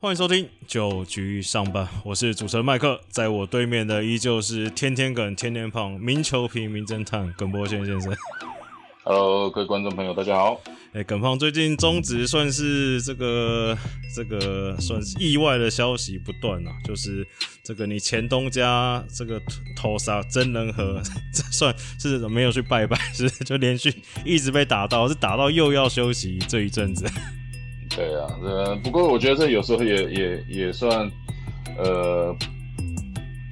欢迎收听九局上班，我是主持人麦克，在我对面的依旧是天天梗、天天胖、名球评、名侦探耿波宪先生。Hello，各位观众朋友，大家好。哎，耿胖最近中职算是这个这个算是意外的消息不断啊，就是这个你前东家这个头杀真人和，这 算是没有去拜拜，是就连续一直被打到，是打到又要休息这一阵子。对啊，呃，不过我觉得这有时候也也也算，呃，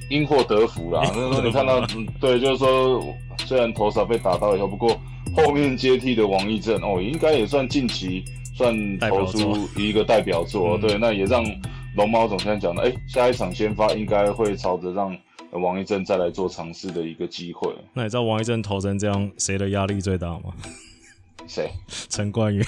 因祸得福啦。那时候你看到，嗯对，就是说，虽然头勺被打到以后，不过后面接替的王义正哦，应该也算近期算投出一个代表作。嗯对，那也让龙猫总这样讲的，哎，下一场先发应该会朝着让王一正再来做尝试的一个机会。那你知道王一正投成这样，谁的压力最大吗？谁？陈冠宇。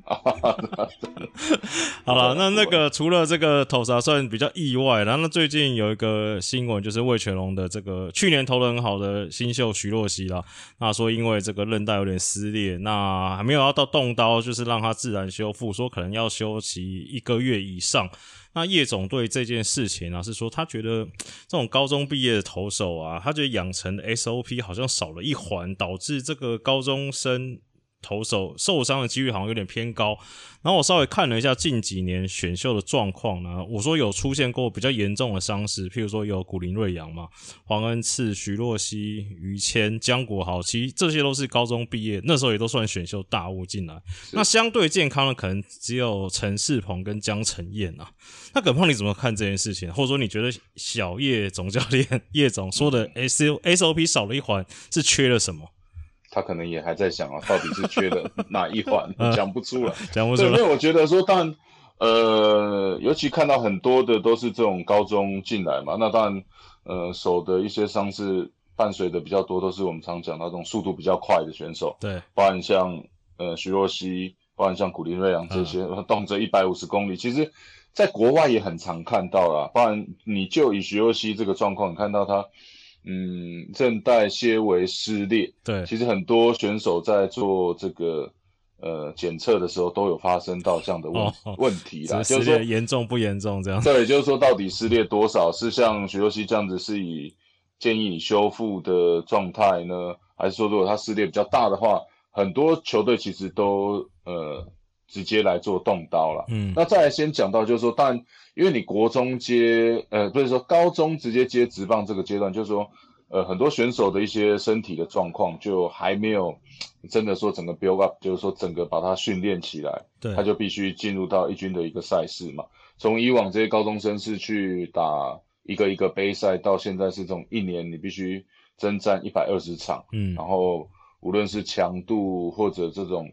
好了，那那个除了这个投杀算比较意外，然后那最近有一个新闻，就是魏全龙的这个去年投的很好的新秀徐若曦啦，那说因为这个韧带有点撕裂，那还没有要到动刀，就是让他自然修复，说可能要休息一个月以上。那叶总对这件事情啊，是说他觉得这种高中毕业的投手啊，他觉得养成的 SOP 好像少了一环，导致这个高中生投手受伤的几率好像有点偏高。然后我稍微看了一下近几年选秀的状况呢，我说有出现过比较严重的伤势，譬如说有古林瑞阳嘛、黄恩赐、徐若曦、于谦、江国豪，其实这些都是高中毕业，那时候也都算选秀大物进来。那相对健康的可能只有陈世鹏跟江晨燕啊。那耿胖你怎么看这件事情？或者说你觉得小叶总教练叶总说的 S O SOP 少了一环是缺了什么？他可能也还在想啊，到底是缺了 哪一环，讲不出来。讲不出来，因为。我觉得说，当然，呃，尤其看到很多的都是这种高中进来嘛，那当然，呃，手的一些伤势伴随的比较多，都是我们常讲到这种速度比较快的选手，对，包含像呃徐若曦，包含像古林瑞阳这些，动辄一百五十公里，其实在国外也很常看到啦。包含你就以徐若曦这个状况，你看到他。嗯，韧带纤维撕裂，对，其实很多选手在做这个呃检测的时候，都有发生到这样的问、问题啦。就是说，严重不严重这样？对，就是说到底撕裂多少？是像徐若曦这样子是以建议你修复的状态呢，还是说如果他撕裂比较大的话，很多球队其实都呃直接来做动刀了。嗯，那再来先讲到，就是说，当然，因为你国中接，呃，不是说高中直接接职棒这个阶段，就是说，呃，很多选手的一些身体的状况就还没有真的说整个 build up，就是说整个把它训练起来，对他，就必须进入到一军的一个赛事嘛。从以往这些高中生是去打一个一个杯赛，到现在是这种一年你必须征战一百二十场，嗯然后无论是强度或者这种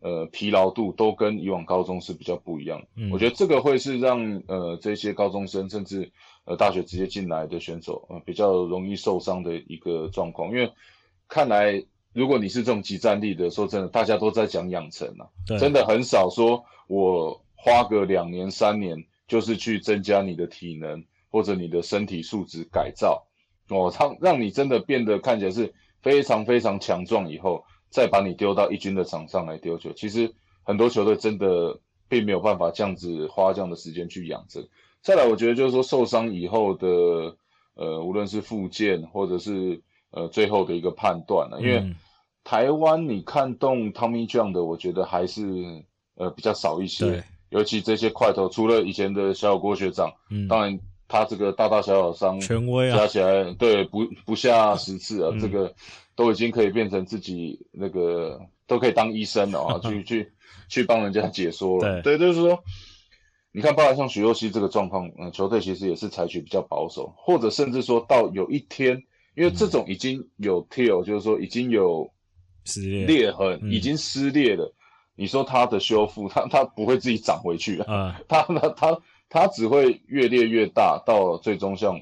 呃疲劳度，都跟以往高中是比较不一样。嗯。我觉得这个会是让呃这些高中生甚至呃大学直接进来的选手呃比较容易受伤的一个状况，因为看来如果你是这种集战力的，说真的，大家都在讲养成啊，真的很少说我花个两年三年就是去增加你的体能或者你的身体素质改造。哦，让让你真的变得看起来是非常非常强壮以后，再把你丢到一军的场上来丢球。其实很多球队真的并没有办法这样子花这样的时间去养成。再来，我觉得就是说受伤以后的呃，无论是复健或者是呃最后的一个判断呢、因为。嗯台湾你看动 Tommy John 的，我觉得还是呃比较少一些对，尤其这些块头，除了以前的小有郭学长，嗯，当然他这个大大小小伤权威啊。加，起来，对不不下十次啊，嗯。这个都已经可以变成自己那个都可以当医生了啊，去去去帮人家解说了。对，就是说，你看，包括像许若曦这个状况，嗯、球队其实也是采取比较保守，或者甚至说到有一天，因为这种已经有 teal，、就是说已经有撕裂，裂痕，嗯。已经撕裂了。你说他的修复，他他不会自己长回去啊，啊，它它它它只会越裂越大，到最终像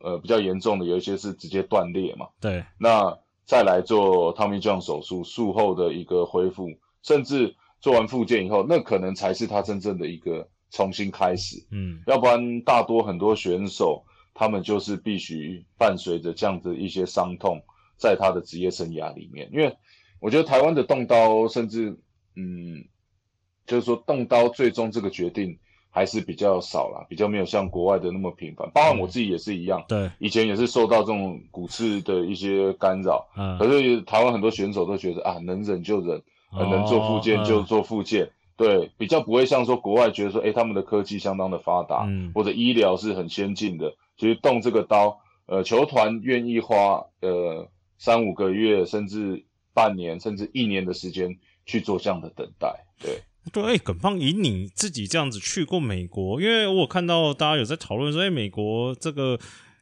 呃比较严重的有一些是直接断裂嘛。对，那再来做 Tommy John 手术术后的一个恢复，甚至做完复健以后，那可能才是他真正的一个重新开始。嗯，要不然大多很多选手他们就是必须伴随着这样子一些伤痛，在他的职业生涯里面，因为我觉得台湾的动刀，甚至嗯，就是说动刀最终这个决定，还是比较少啦，比较没有像国外的那么频繁。包括我自己也是一样，对，以前也是受到这种骨刺的一些干扰，嗯，可是台湾很多选手都觉得啊，能忍就忍，呃能做复健哦就做复健，对，比较不会像说国外觉得说，哎，他们的科技相当的发达，嗯。或者医疗是很先进的，其实动这个刀，呃，球团愿意花呃三五个月，甚至半年，甚至一年的时间去做这样的等待，对。对，哎，耿胖，以你自己这样子去过美国，因为我看到大家有在讨论说，哎，美国这个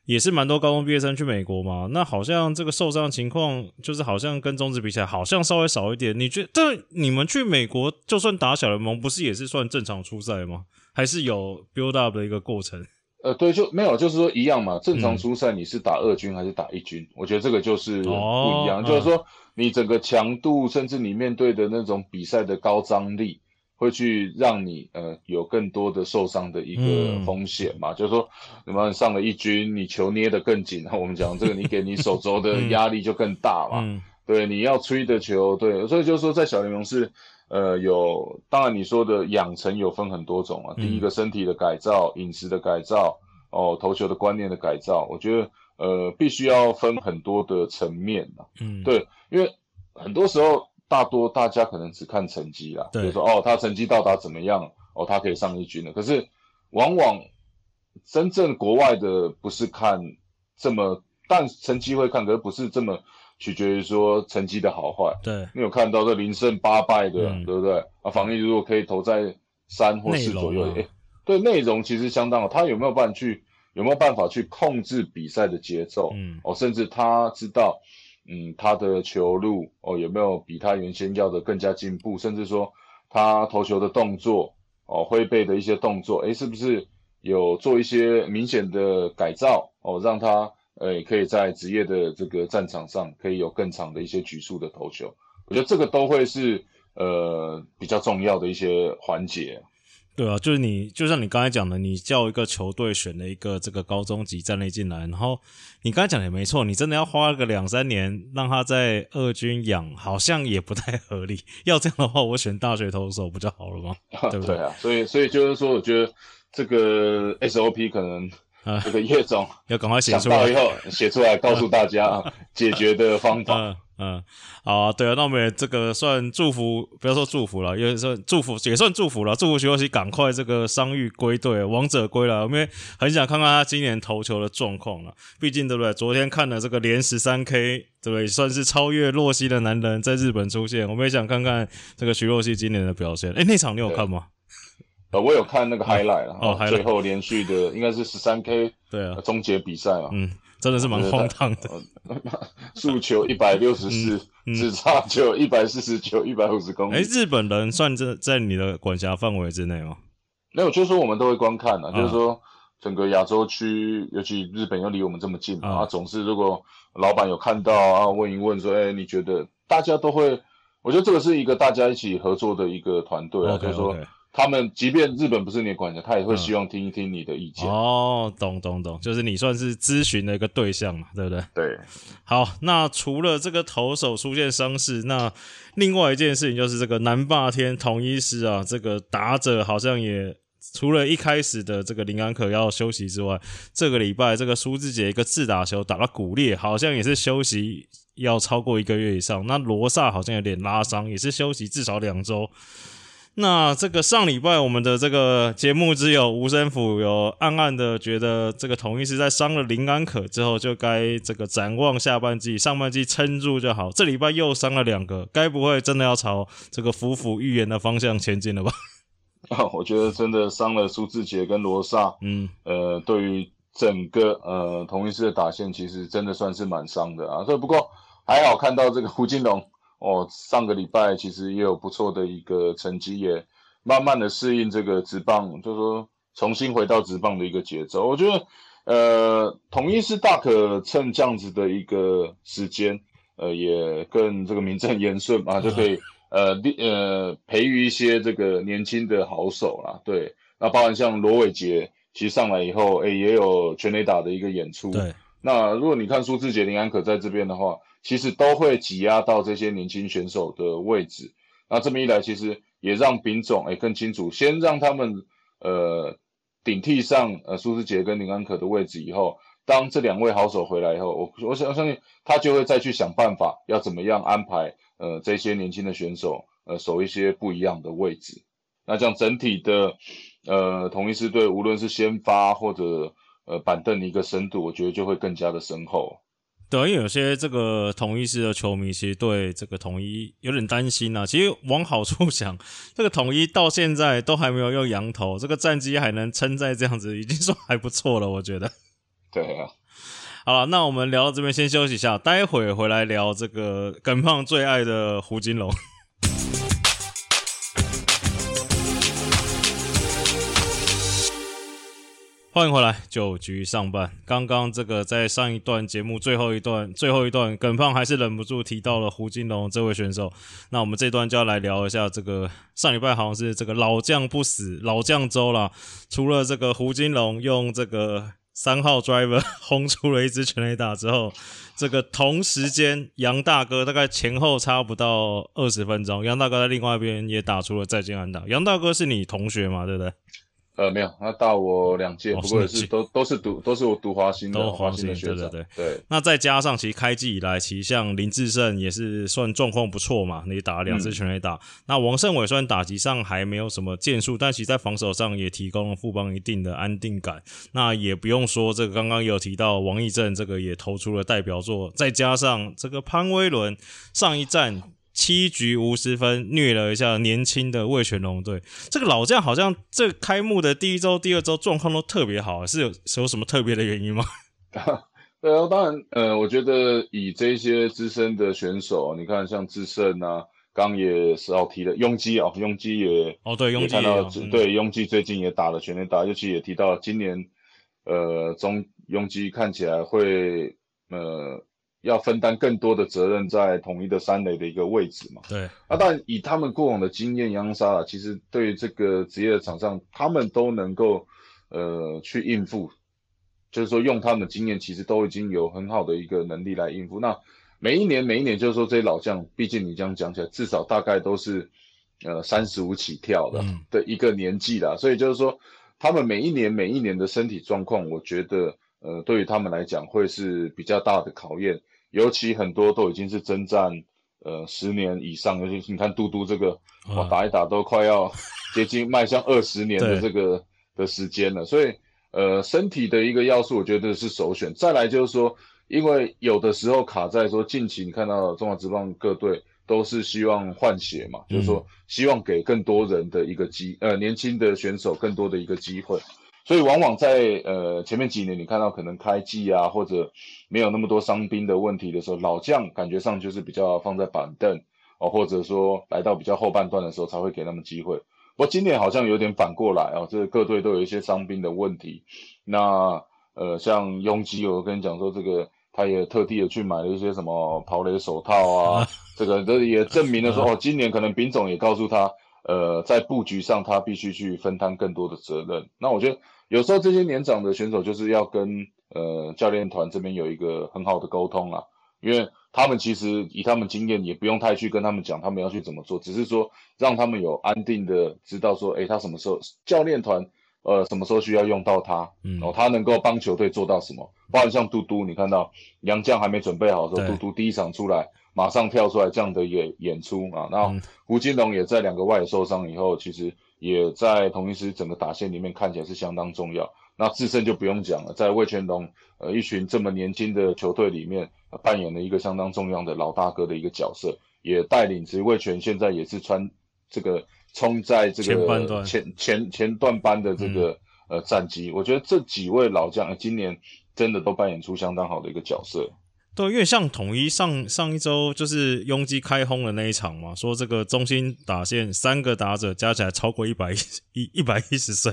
也是蛮多高中毕业生去美国嘛，那好像这个受伤情况，就是好像跟中职比起来，好像稍微少一点。你觉得，但你们去美国，就算打小联盟，不是也是算正常出赛吗？还是有 build up 的一个过程？呃，对，就没有，就是说一样嘛。正常嗯出赛你是打二军还是打一军？我觉得这个就是不哦一样，嗯就是说你整个强度，甚至你面对的那种比赛的高张力，会去让你呃有更多的受伤的一个嗯风险嘛。就是说，你们上了一军，你球捏得更紧，我们讲这个，你给你手肘的 嗯压力就更大嘛。嗯对，你要吹的球，对，所以就是说在小联盟是，呃，有，当然你说的养成有分很多种啊。嗯第一个身体的改造、饮食的改造，哦，投球的观念的改造，我觉得呃必须要分很多的层面啊。嗯，对，因为很多时候大多大家可能只看成绩啦，对就是说哦他成绩到达怎么样，哦他可以上一军了。可是往往真正国外的不是看这么，但成绩会看，可是不是这么取决于说成绩的好坏。对，你有看到这零胜八败的，嗯对不对？啊，防疫如果可以投在三或四左右，内容啊诶，对内容其实相当好。他有没有办法去有没有办法去控制比赛的节奏？嗯哦，甚至他知道，嗯，他的球路哦有没有比他原先要的更加进步，甚至说他投球的动作哦挥背的一些动作，诶，是不是有做一些明显的改造哦，让他呃可以在职业的这个战场上可以有更长的一些局数的投球？我觉得这个都会是呃比较重要的一些环节。对啊，就是你，就像你刚才讲的，你叫一个球队选了一个这个高中级战力进来，然后你刚才讲的也没错，你真的要花个两三年让他在二军养，好像也不太合理。要这样的话，我选大学投手不就好了吗？对不对对啊，所以所以就是说，我觉得这个 SOP 可能啊这个叶总 要赶快写出来。以后写出来，告诉大家啊解决的方法。嗯嗯，好啊，对啊，那我们也这个算祝福，不要说祝福了，也算祝福，也算祝福了。祝福徐若曦赶快这个伤愈归队，王者归来。我们也很想看看他今年投球的状况了。毕竟对不对？昨天看了这个连十三 K，对不对？算是超越洛西的男人在日本出现。我们也想看看这个徐若曦今年的表现。哎，那场你有看吗？呃，我有看那个 highlight 哦啊最后连续的应该是十三 K 对啊，终结比赛嘛，嗯，真的是蛮荒唐的。速球一百六十四，嗯只差球一百四十九、一百五十公诶，里。日本人算在在你的管辖范围之内吗？没有，就是说我们都会观看的，嗯就是说整个亚洲区，尤其日本又离我们这么近啊，总是如果老板有看到啊，问一问说，哎，你觉得大家都会，我觉得这个是一个大家一起合作的一个团队啊就是说。他们即便日本不是你的管辖，他也会希望听一听你的意见。哦，懂懂懂，就是你算是咨询的一个对象嘛，对不对？对，好，那除了这个投手出现伤势，那另外一件事情就是这个南霸天统一师啊，这个打者好像也除了一开始的这个林安可要休息之外，这个礼拜这个苏志杰一个自打球打到骨裂，好像也是休息要超过一个月以上。那罗萨好像有点拉伤，也是休息至少两周。那这个上礼拜我们的这个节目之友吴生甫有暗暗的觉得，这个同一是在伤了林安可之后，就该这个展望下半季，上半季撑住就好。这礼拜又伤了两个，该不会真的要朝这个夫妇预言的方向前进了吧？我觉得真的伤了苏志杰跟罗萨，嗯，呃，对于整个呃同一师的打线，其实真的算是蛮伤的啊。所以不过还好看到这个胡金龙哦，上个礼拜其实也有不错的一个成绩，也慢慢的适应这个直棒，就是说重新回到直棒的一个节奏。我觉得呃，统一是大可趁这样子的一个时间，呃，也更这个名正言顺嘛，就可以 呃立呃培育一些这个年轻的好手啦。对，那包含像罗伟杰，其实上来以后，诶，也有全垒打的一个演出。对，那如果你看苏志杰、林安可在这边的话，其实都会挤压到这些年轻选手的位置。那这么一来，其实也让丙总诶更清楚，先让他们呃顶替上呃苏志杰跟林安可的位置以后，当这两位好手回来以后，我我想相信他就会再去想办法，要怎么样安排呃这些年轻的选手呃守一些不一样的位置。那这样整体的呃同一支队，无论是先发或者呃板凳的一个深度，我觉得就会更加的深厚。对，因为有些这个统一师的球迷其实对这个统一有点担心呐。其实往好处想，这个统一到现在都还没有用羊头，这个战绩还能撑在这样子，已经算还不错了。我觉得。对啊。好了，那我们聊到这边，先休息一下，待会回来聊这个耿胖最爱的胡金龙。欢迎回来，九局上半。刚刚这个在上一段节目最后一段，最后一段，耿胖还是忍不住提到了胡金龙这位选手。那我们这段就要来聊一下这个上礼拜好像是这个老将不死，老将周啦。除了这个胡金龙用这个三号 driver 轰出了一支全垒打之后，这个同时间杨大哥大概前后差不到二十分钟，杨大哥在另外一边也打出了再见安打。杨大哥是你同学嘛？对不对？呃，没有，他大我两届，不过也是都都是读都是我读华新的，华新的学长。对对对。那再加上其实开季以来，其实像林志胜也是算状况不错嘛，你打了两次全垒打。那王胜伟虽然打击上还没有什么建树，但其实在防守上也提供了富邦一定的安定感。那也不用说这个刚刚有提到王义正，这个也投出了代表作，再加上这个潘威伦上一站。七局无十分，虐了一下年轻的魏全龙队。这个老将好像这开幕的第一周、第二周状况都特别好，是有是有什么特别的原因吗？对 啊，当然，呃，我觉得以这些资深的选手，你看像智胜啊，刚也是要提的拥基啊，拥基也哦，对，拥基对拥基最近也打了全垒打，尤其也提到今年，呃，中拥基看起来会呃。要分担更多的责任在统一的三垒的一个位置嘛？对。啊但以他们过往的经验，杨沙啊，其实对这个职业的场上，他们都能够呃去应付，就是说用他们的经验，其实都已经有很好的一个能力来应付。那每一年每一年，就是说这些老将，毕竟你这样讲起来，至少大概都是呃三十五起跳的的一个年纪啦，所以就是说他们每一年每一年的身体状况，我觉得呃对于他们来讲会是比较大的考验。尤其很多都已经是征战呃十年以上，尤其你看嘟嘟这个，哇打一打都快要 接近迈向二十年的这个的时间了，所以呃身体的一个要素，我觉得是首选。再来就是说，因为有的时候卡在说近期你看到中华职棒各队都是希望换血嘛，就是说希望给更多人的一个机呃年轻的选手更多的一个机会。所以往往在呃前面几年，你看到可能开季啊，或者没有那么多伤兵的问题的时候，老将感觉上就是比较放在板凳哦，或者说来到比较后半段的时候才会给他们机会。不过今年好像有点反过来哦，这个各队都有一些伤兵的问题。那呃像拥基，我跟你讲说这个，他也特地的去买了一些什么跑垒手套啊，这个这也证明了说哦，今年可能丙总也告诉他，呃，在布局上他必须去分担更多的责任。那我觉得。有时候这些年长的选手就是要跟呃教练团这边有一个很好的沟通啊，因为他们其实以他们经验也不用太去跟他们讲他们要去怎么做，只是说让他们有安定的知道说，哎，他什么时候教练团呃什么时候需要用到他，嗯，哦，他能够帮球队做到什么，包括像嘟嘟，你看到杨绛还没准备好的时候，嘟嘟第一场出来马上跳出来这样的演演出啊，那胡金龙也在两个外受伤以后，其实。也在同一师整个打线里面看起来是相当重要。那自身就不用讲了，在魏全龙呃一群这么年轻的球队里面扮演了一个相当重要的老大哥的一个角色，也带领其实魏全现在也是穿这个冲在这个前前前段班的这个呃战绩。我觉得这几位老将今年真的都扮演出相当好的一个角色。对，因为像统一上上一周就是拥挤开轰的那一场嘛，说这个中心打线三个打者加起来超过一百一一百一十岁，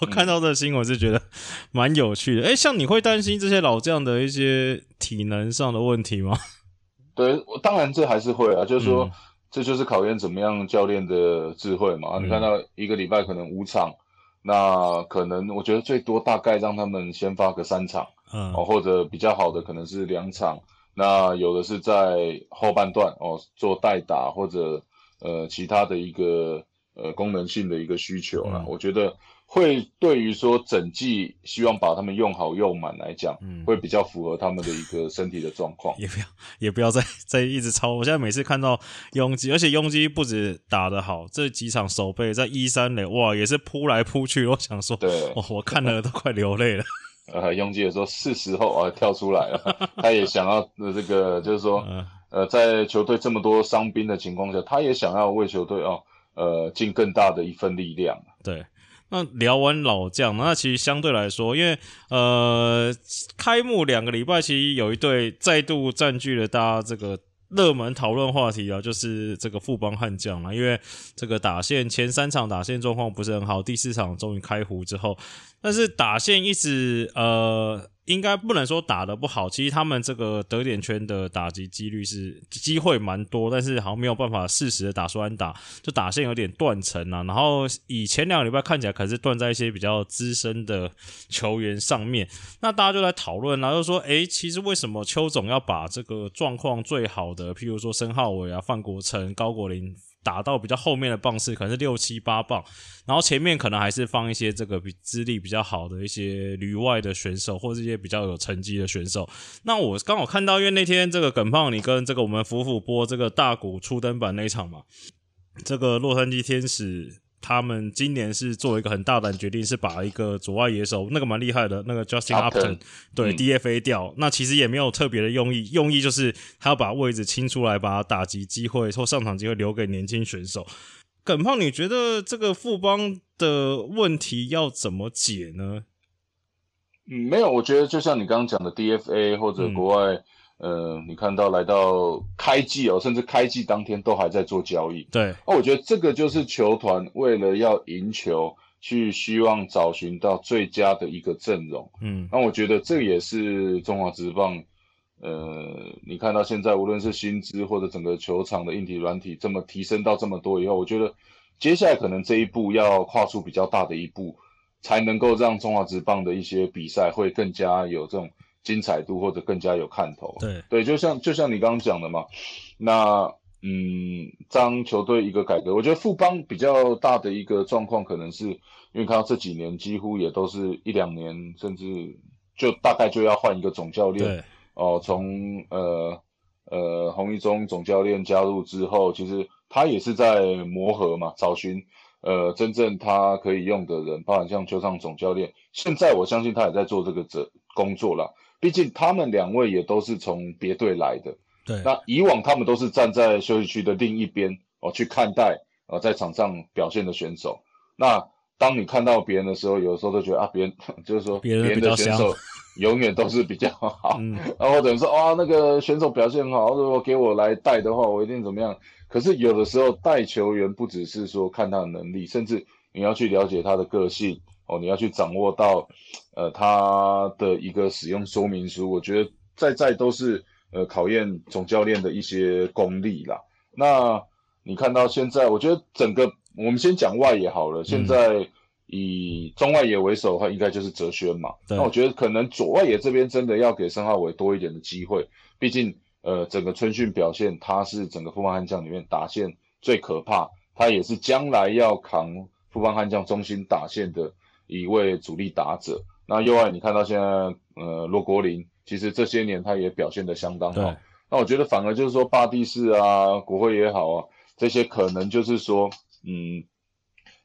我看到这新闻是觉得蛮有趣的。哎，像你会担心这些老将的一些体能上的问题吗？对，我当然这还是会啊，就是说这就是考验怎么样教练的智慧嘛。你看到一个礼拜可能五场，那可能我觉得最多大概让他们先发个三场。嗯，哦，或者比较好的可能是两场，那有的是在后半段哦做代打或者呃其他的一个呃功能性的一个需求啦。我觉得会对于说整季希望把他们用好用满来讲，嗯会比较符合他们的一个身体的状况。也不要也不要再再一直超。我现在每次看到拥挤，而且拥挤不止打得好，这几场守备在一三垒哇也是扑来扑去，我想说，对，哦，我看了都快流泪了。呃，拥挤也说是时候啊跳出来了，他也想要呃这个就是说嗯。呃在球队这么多伤兵的情况下，他也想要为球队哦呃尽更大的一份力量。对，那聊完老将，那其实相对来说，因为呃，开幕两个礼拜，其实有一队再度占据了大家这个热门讨论话题啊，就是这个富邦悍将了。因为这个打线前三场打线状况不是很好，第四场终于开胡之后，但是打线一直呃。应该不能说打的不好，其实他们这个得点圈的打击几率是机会蛮多，但是好像没有办法适时的打出安打，就打线有点断层啊。然后以前两个礼拜看起来可是断在一些比较资深的球员上面，那大家就来讨论啦，就说诶，其实为什么邱总要把这个状况最好的，譬如说申浩伟啊、范国成、高国林。打到比较后面的棒次，可能是六七八棒，然后前面可能还是放一些这个比资历比较好的一些旅外的选手，或是一些比较有成绩的选手。那我刚好看到，因为那天这个耿胖你跟这个我们福福播这个大鼓初登板那一场嘛，这个洛杉矶天使他们今年是做一个很大胆决定，是把一个左外野手那个蛮厉害的那个 Justin Upton 对 DFA 掉。那其实也没有特别的用意，用意就是他要把位置清出来，把打击机会或上场机会留给年轻选手。耿胖，你觉得这个富邦的问题要怎么解呢？嗯，没有，我觉得就像你刚刚讲的 DFA 或者国外，呃，你看到来到开季哦，甚至开季当天都还在做交易。对，那我觉得这个就是球团为了要赢球，去希望找寻到最佳的一个阵容。嗯，那我觉得这也是中华职棒，呃，你看到现在无论是薪资或者整个球场的硬体软体这么提升到这么多以后，我觉得接下来可能这一步要跨出比较大的一步，才能够让中华职棒的一些比赛会更加有这种精彩度或者更加有看头。对，对，就像就像你刚刚讲的嘛，那嗯，当球队一个改革，我觉得富邦比较大的一个状况，可能是因为看到这几年几乎也都是一两年，甚至就大概就要换一个总教练对，哦。从呃呃洪一中总教练加入之后，其实他也是在磨合嘛，找寻呃真正他可以用的人，包含像球场总教练。现在我相信他也在做这个这工作了，毕竟他们两位也都是从别队来的。对，那以往他们都是站在休息区的另一边哦，去看待呃在场上表现的选手。那当你看到别人的时候，有时候都觉得啊，别人就是说别人的选手 永远都是比较好，嗯，然后等于说啊那个选手表现很好，如果给我来带的话，我一定怎么样。可是有的时候带球员不只是说看他的能力，甚至你要去了解他的个性哦，你要去掌握到呃他的一个使用说明书。我觉得在在都是。呃，考验总教练的一些功力啦。那你看到现在，我觉得整个我们先讲外野好了。现在以中外野为首的话，应该就是哲轩嘛。那我觉得可能左外野这边真的要给申浩伟多一点的机会，毕竟呃，整个春训表现，他是整个富邦悍将里面打线最可怕，他也是将来要扛富邦悍将中心打线的一位主力打者。那右外你看到现在呃罗国林。其实这些年他也表现得相当好，那我觉得反而就是说巴蒂士啊、国会也好啊，这些可能就是说，嗯，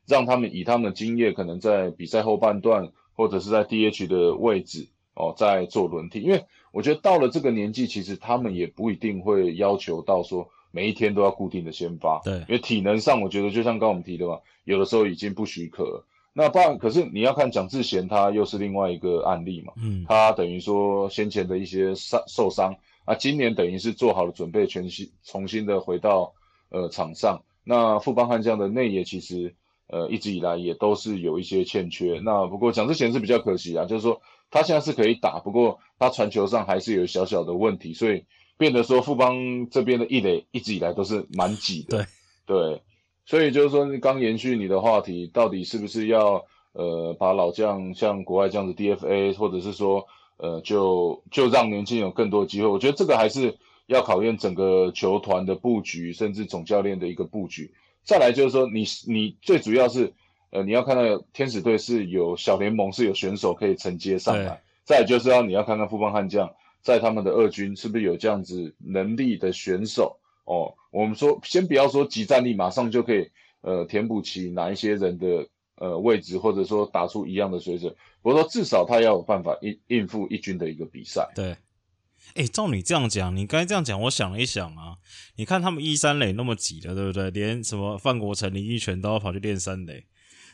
让他们以他们的经验，可能在比赛后半段或者是在 DH 的位置哦，在做轮替。因为我觉得到了这个年纪，其实他们也不一定会要求到说每一天都要固定的先发，对，因为体能上我觉得就像刚我们提的嘛，有的时候已经不许可。那不然，可是你要看蒋志贤，他又是另外一个案例嘛。嗯，他等于说先前的一些伤受伤，啊，今年等于是做好了准备，全新重新的回到呃场上。那富邦悍将的内野其实呃一直以来也都是有一些欠缺。那不过蒋志贤是比较可惜啊，就是说他现在是可以打，不过他传球上还是有小小的问题，所以变得说富邦这边的一垒一直以来都是蛮挤的。对对。所以就是说，刚延续你的话题，到底是不是要呃把老将像国外这样子 DFA，或者是说呃就就让年轻人有更多机会？我觉得这个还是要考验整个球团的布局，甚至总教练的一个布局。再来就是说，你你最主要是呃，你要看到天使队是有小联盟是有选手可以承接上来，再就是要你要看看富邦悍将在他们的二军是不是有这样子能力的选手哦。我们说先不要说集战力，马上就可以呃填补起哪一些人的呃位置，或者说打出一样的水准。我说至少他要有办法应应付一军的一个比赛。对。哎，照你这样讲，你刚才这样讲，我想了一想啊，你看他们一三垒那么挤的，对不对？连什么范国成、林奕泉都要跑去练三垒，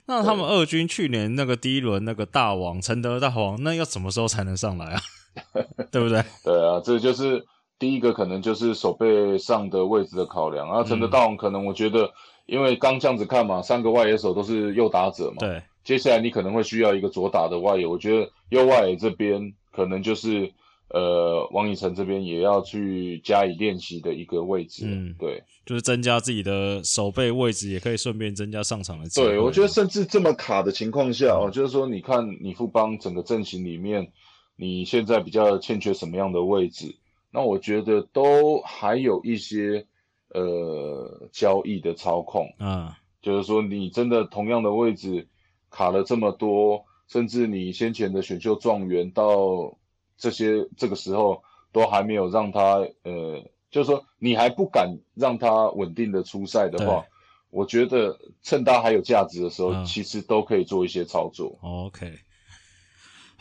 那他们二军去年那个第一轮那个大王陈德大王，那要什么时候才能上来啊？对不对？对啊，这就是第一个可能就是手背上的位置的考量啊。陈德大王可能我觉得，因为刚这样子看嘛，三个外野手都是右打者嘛，对，接下来你可能会需要一个左打的外野，我觉得右外野这边可能就是。呃，王以诚这边也要去加以练习的一个位置，嗯，对，就是增加自己的手背位置，也可以顺便增加上场的机会。对，我觉得甚至这么卡的情况下哦，就是说，你看你富邦整个阵型里面，你现在比较欠缺什么样的位置？那我觉得都还有一些呃交易的操控嗯，就是说你真的同样的位置卡了这么多，甚至你先前的选秀状元到。这些这个时候都还没有让他，呃，就是说你还不敢让他稳定的出赛的话，我觉得趁他还有价值的时候，其实都可以做一些操作。OK，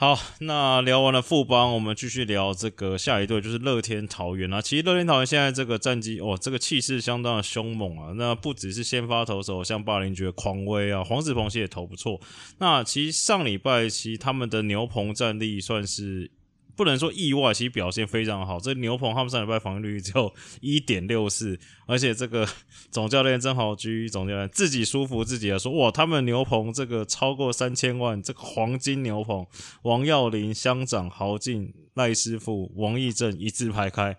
好，那聊完了富邦，我们继续聊这个下一队，就是乐天桃园啊。其实乐天桃园现在这个战绩，哦，这个气势相当的凶猛啊。那不只是先发投手像霸凌爵狂威啊，黄子鹏其实也投不错。那其实上礼拜其实他们的牛棚战力算是。不能说意外，其实表现非常好。这牛棚他们上礼拜防御率只有 一点六四，而且这个 总教练曾豪居总教练自己舒服自己的说，哇，他们牛棚这个超过三千万，这个黄金牛棚，王耀林、乡长、豪进、赖师傅、王义正一字排开，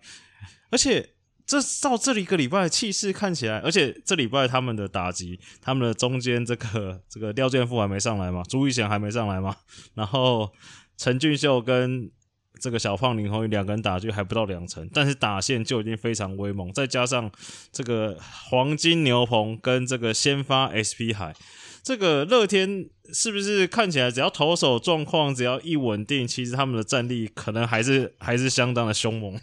而且这照这里一个礼拜气势看起来，而且这礼拜他们的打击，他们的中间这个 这个廖建富还没上来嘛？朱玉贤还没上来嘛？然后陈俊秀跟这个小胖林宏宇两个人打就还不到两成，但是打线就已经非常威猛，再加上这个黄金牛棚跟这个先发 SP 海，这个乐天是不是看起来只要投手状况只要一稳定，其实他们的战力可能还是还是相当的凶猛。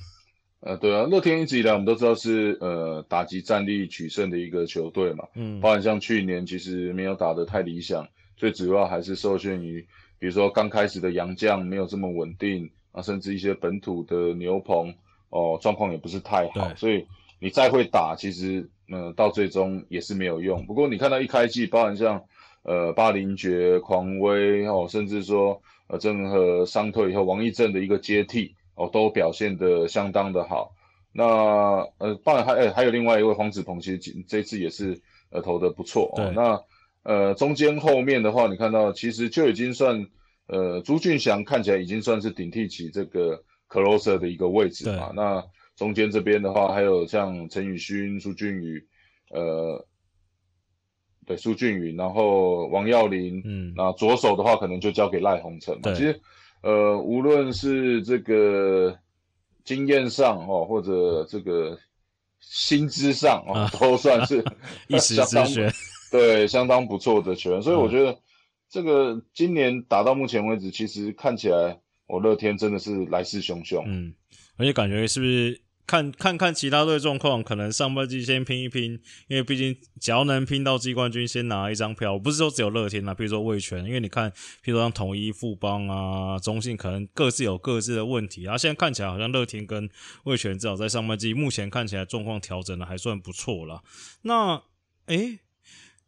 呃，对啊，乐天一直以来我们都知道是呃打击战力取胜的一个球队嘛，嗯，包含像去年其实没有打得太理想，最主要还是受限于比如说刚开始的洋将没有这么稳定。啊，甚至一些本土的牛棚哦，状况也不是太好，所以你再会打，其实嗯，到最终也是没有用。不过你看到一开季，包含像呃巴林爵、狂威哦，甚至说呃郑和伤退以后，王义正的一个接替哦，都表现的相当的好。那呃，当然还呃还有另外一位黄子鹏，其实这次也是呃投的不错哦。那呃中间后面的话，你看到其实就已经算。呃，朱俊祥看起来已经算是顶替起这个 closer 的一个位置嘛。那中间这边的话，还有像陈宇勋、苏俊宇，呃，对，苏俊宇，然后王耀林，嗯，那左手的话可能就交给赖鸿成嘛。其实，呃，无论是这个经验上哦，或者这个薪资上哦，都算是 一时之选，对，相当不错的球员。所以我觉得。这个今年打到目前为止，其实看起来我乐天真的是来势汹汹。嗯，而且感觉是不是看看看其他队状况，可能上半季先拼一拼，因为毕竟只要能拼到季冠军，先拿一张票。我不是说只有乐天啊，比如说魏权，因为你看，比如说像统一、富邦啊、中信，可能各自有各自的问题。然后现在看起来好像乐天跟魏权至少在上半季目前看起来状况调整的还算不错了。那诶。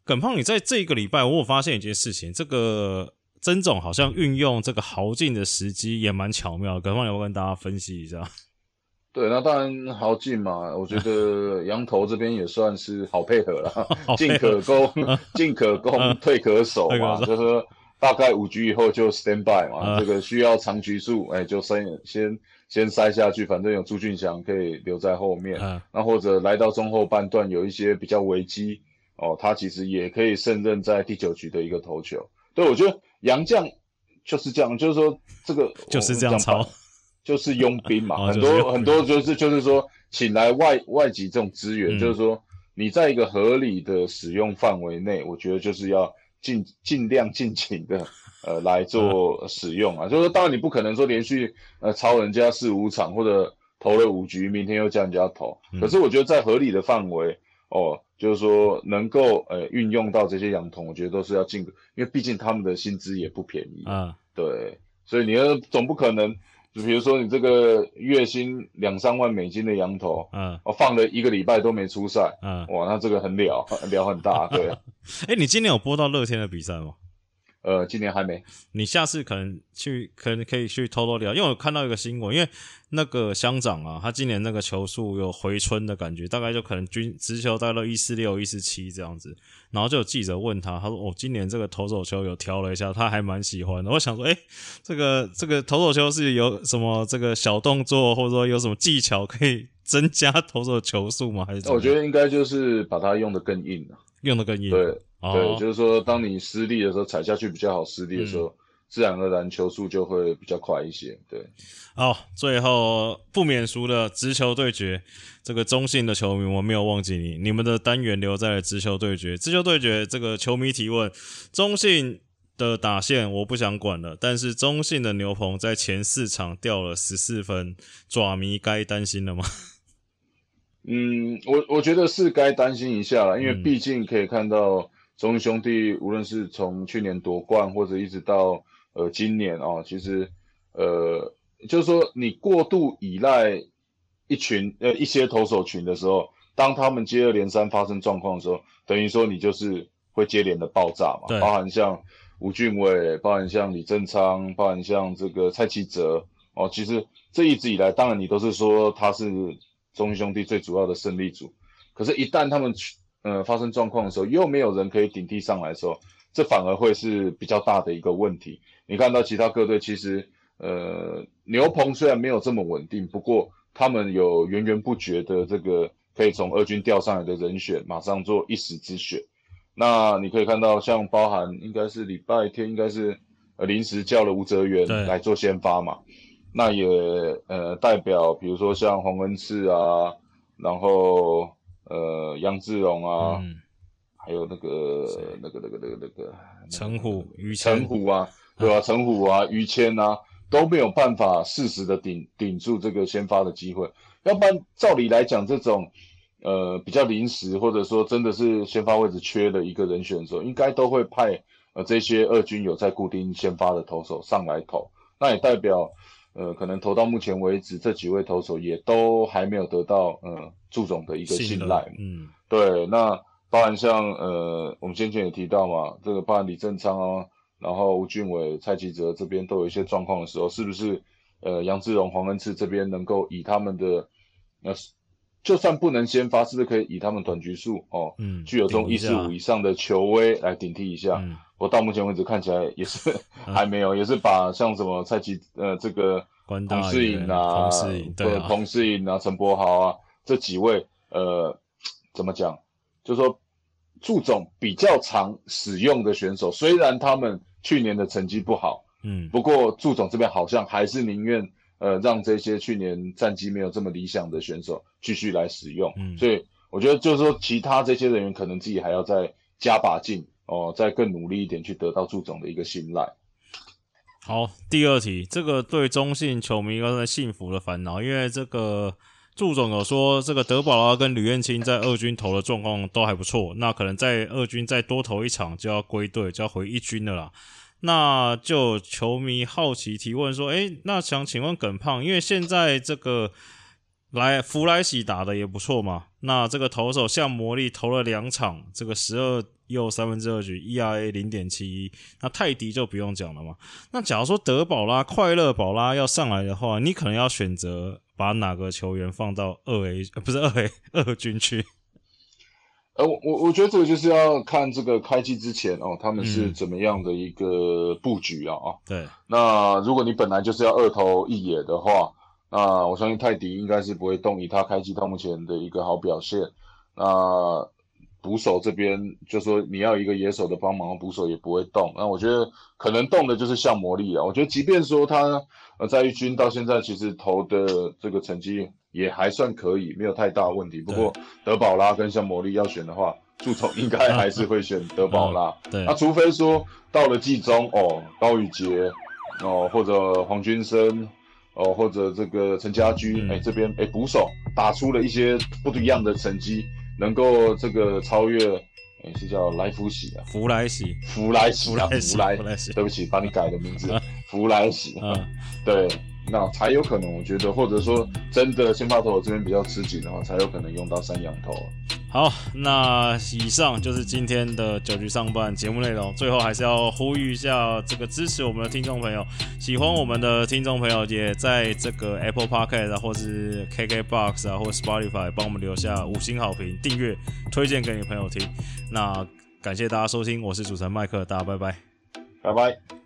耿胖，你在这个礼拜，我有发现一件事情，这个曾总好像运用这个豪进的时机也蛮巧妙。耿胖，有没有跟大家分析一下？对，那当然豪进嘛，我觉得 羊头这边也算是好配合了，进可攻，进可攻，退可守嘛，就是大概五局以后就 stand by 嘛，这个需要长局数，哎，就先先先塞下去，反正有朱俊祥可以留在后面，那或者来到中后半段有一些比较危机。哦，他其实也可以胜任在第九局的一个投球。对，我觉得杨将就是这样，就是说这个 就是这样操，就是佣兵嘛。很多很多就是就是说，请来外外籍这种资源，就是说你在一个合理的使用范围内，我觉得就是要尽尽量尽情的呃来做使用啊。就是说，当然你不可能说连续呃超人家四五场或者投了五局，明天又叫人家投。可是我觉得在合理的范围哦，就是说能够呃运用到这些羊童，我觉得都是要尽，因为毕竟他们的薪资也不便宜啊。对，所以你要总不可能。就比如说你这个月薪两三万美金的羊头，嗯，我放了一个礼拜都没出赛，嗯，哇，那这个很了，了很大，对。哎，你今年有播到乐天的比赛吗？呃，今年还没。你下次可能去，可能可以去偷偷聊，因为我看到一个新闻，因为那个乡长啊，他今年那个球速有回春的感觉，大概就可能均直球大概一四六、一四七这样子。然后就有记者问他，他说：“哦，今年这个投手球有调了一下，他还蛮喜欢的。”我想说，哎，这个这个投手球是有什么这个小动作，或者说有什么技巧可以增加投手球速吗？还是？我觉得应该就是把它用的更硬了，用的更硬。对。对，就是说，当你失利的时候，踩下去比较好。失利的时候，自然而然球速就会比较快一些。对，好，最后不免俗的直球对决，这个中信的球迷我没有忘记你，你们的单元留在了直球对决。直球对决，这个球迷提问：中信的打线我不想管了，但是中信的牛棚在前四场掉了十四分，爪迷该担心了吗？嗯，我我觉得是该担心一下了，因为毕竟可以看到。中兄弟无论是从去年夺冠，或者一直到呃今年哦，其实呃就是说你过度依赖一群呃一些投手群的时候，当他们接二连三发生状况的时候，等于说你就是会接连的爆炸嘛。包含像吴俊伟，包含像李正昌，包含像这个蔡奇哲哦，其实这一直以来，当然你都是说他是中兄弟最主要的胜利组，可是，一旦他们呃，发生状况的时候，又没有人可以顶替上来的时候，这反而会是比较大的一个问题。你看到其他各队，其实呃，牛棚虽然没有这么稳定，不过他们有源源不绝的这个可以从二军调上来的人选，马上做一时之选。那你可以看到，像包含应该是礼拜天，应该是呃临时叫了吴哲元来做先发嘛。那也呃代表，比如说像洪恩赐啊，然后。呃，杨志荣啊，还有那个那个那个那个那个陈虎、于陈虎啊，对吧？陈虎啊，于谦啊，都没有办法适时的顶顶住这个先发的机会。要不然，照理来讲，这种呃比较临时，或者说真的是先发位置缺的一个人选的时候，应该都会派呃这些二军有在固定先发的投手上来投。那也代表。呃，可能投到目前为止，这几位投手也都还没有得到呃祝总的一个信赖。嗯，对，那包含像呃，我们先前也提到嘛，这个包含李正昌啊，然后吴俊伟、蔡奇哲这边都有一些状况的时候，是不是呃杨志荣、黄恩赐这边能够以他们的那就算不能先发，是不是可以以他们短局数哦，嗯，具有这种一四五以上的球威来顶替一下？我到目前为止看起来也是 还没有，也是把像什么蔡奇呃这个彭世颖啊，对彭世颖啊，陈柏豪啊这几位呃怎么讲，就说祝总比较常使用的选手，虽然他们去年的成绩不好，嗯，不过祝总这边好像还是宁愿呃让这些去年战绩没有这么理想的选手继续来使用，嗯，所以我觉得就是说其他这些人员可能自己还要再加把劲。哦，再更努力一点，去得到祝总的一个信赖。好，第二题，这个对中信球迷刚才幸福的烦恼，因为这个祝总有说，这个德保拉跟吕彦青在二军投的状况都还不错，那可能在二军再多投一场就要归队，就要回一军的啦。那就球迷好奇提问说，诶，那想请问耿胖，因为现在这个来弗莱喜打的也不错嘛，那这个投手像魔力投了两场，这个十二。又三分之二局，ERA 零点七一，那泰迪就不用讲了嘛。那假如说德保拉、快乐宝拉要上来的话，你可能要选择把哪个球员放到二 A，不是二 A 二军去？呃，我我我觉得这个就是要看这个开机之前哦，他们是怎么样的一个布局啊啊。对。那如果你本来就是要二投一野的话，那我相信泰迪应该是不会动，以他开机到目前的一个好表现，那。捕手这边就说你要一个野手的帮忙，捕手也不会动。那我觉得可能动的就是像魔力啊。我觉得即便说他呃在一军到现在其实投的这个成绩也还算可以，没有太大问题。不过德保拉跟像魔力要选的话，助手应该还是会选德保拉。对那，除非说到了季中哦，高宇杰哦，或者黄君生哦，或者这个陈家驹，嗯。哎、这边哎捕手打出了一些不一样的成绩，能够这个超越，哎是叫莱福喜啊，福莱喜，福莱喜啊，弗莱喜，弗莱弗，莱喜，对不起，帮你改个名字啊，弗莱喜 对，那才有可能，我觉得，或者说真的先发投手这边比较吃紧的话，才有可能用到三羊头。好，那以上就是今天的九局上半节目内容。最后还是要呼吁一下这个支持我们的听众朋友，喜欢我们的听众朋友，也在这个 Apple Podcast 啊，或是 KKBox 啊，或 Spotify 帮我们留下五星好评、订阅、推荐给你朋友听。那感谢大家收听，我是主持人麦克，大家拜拜。拜拜。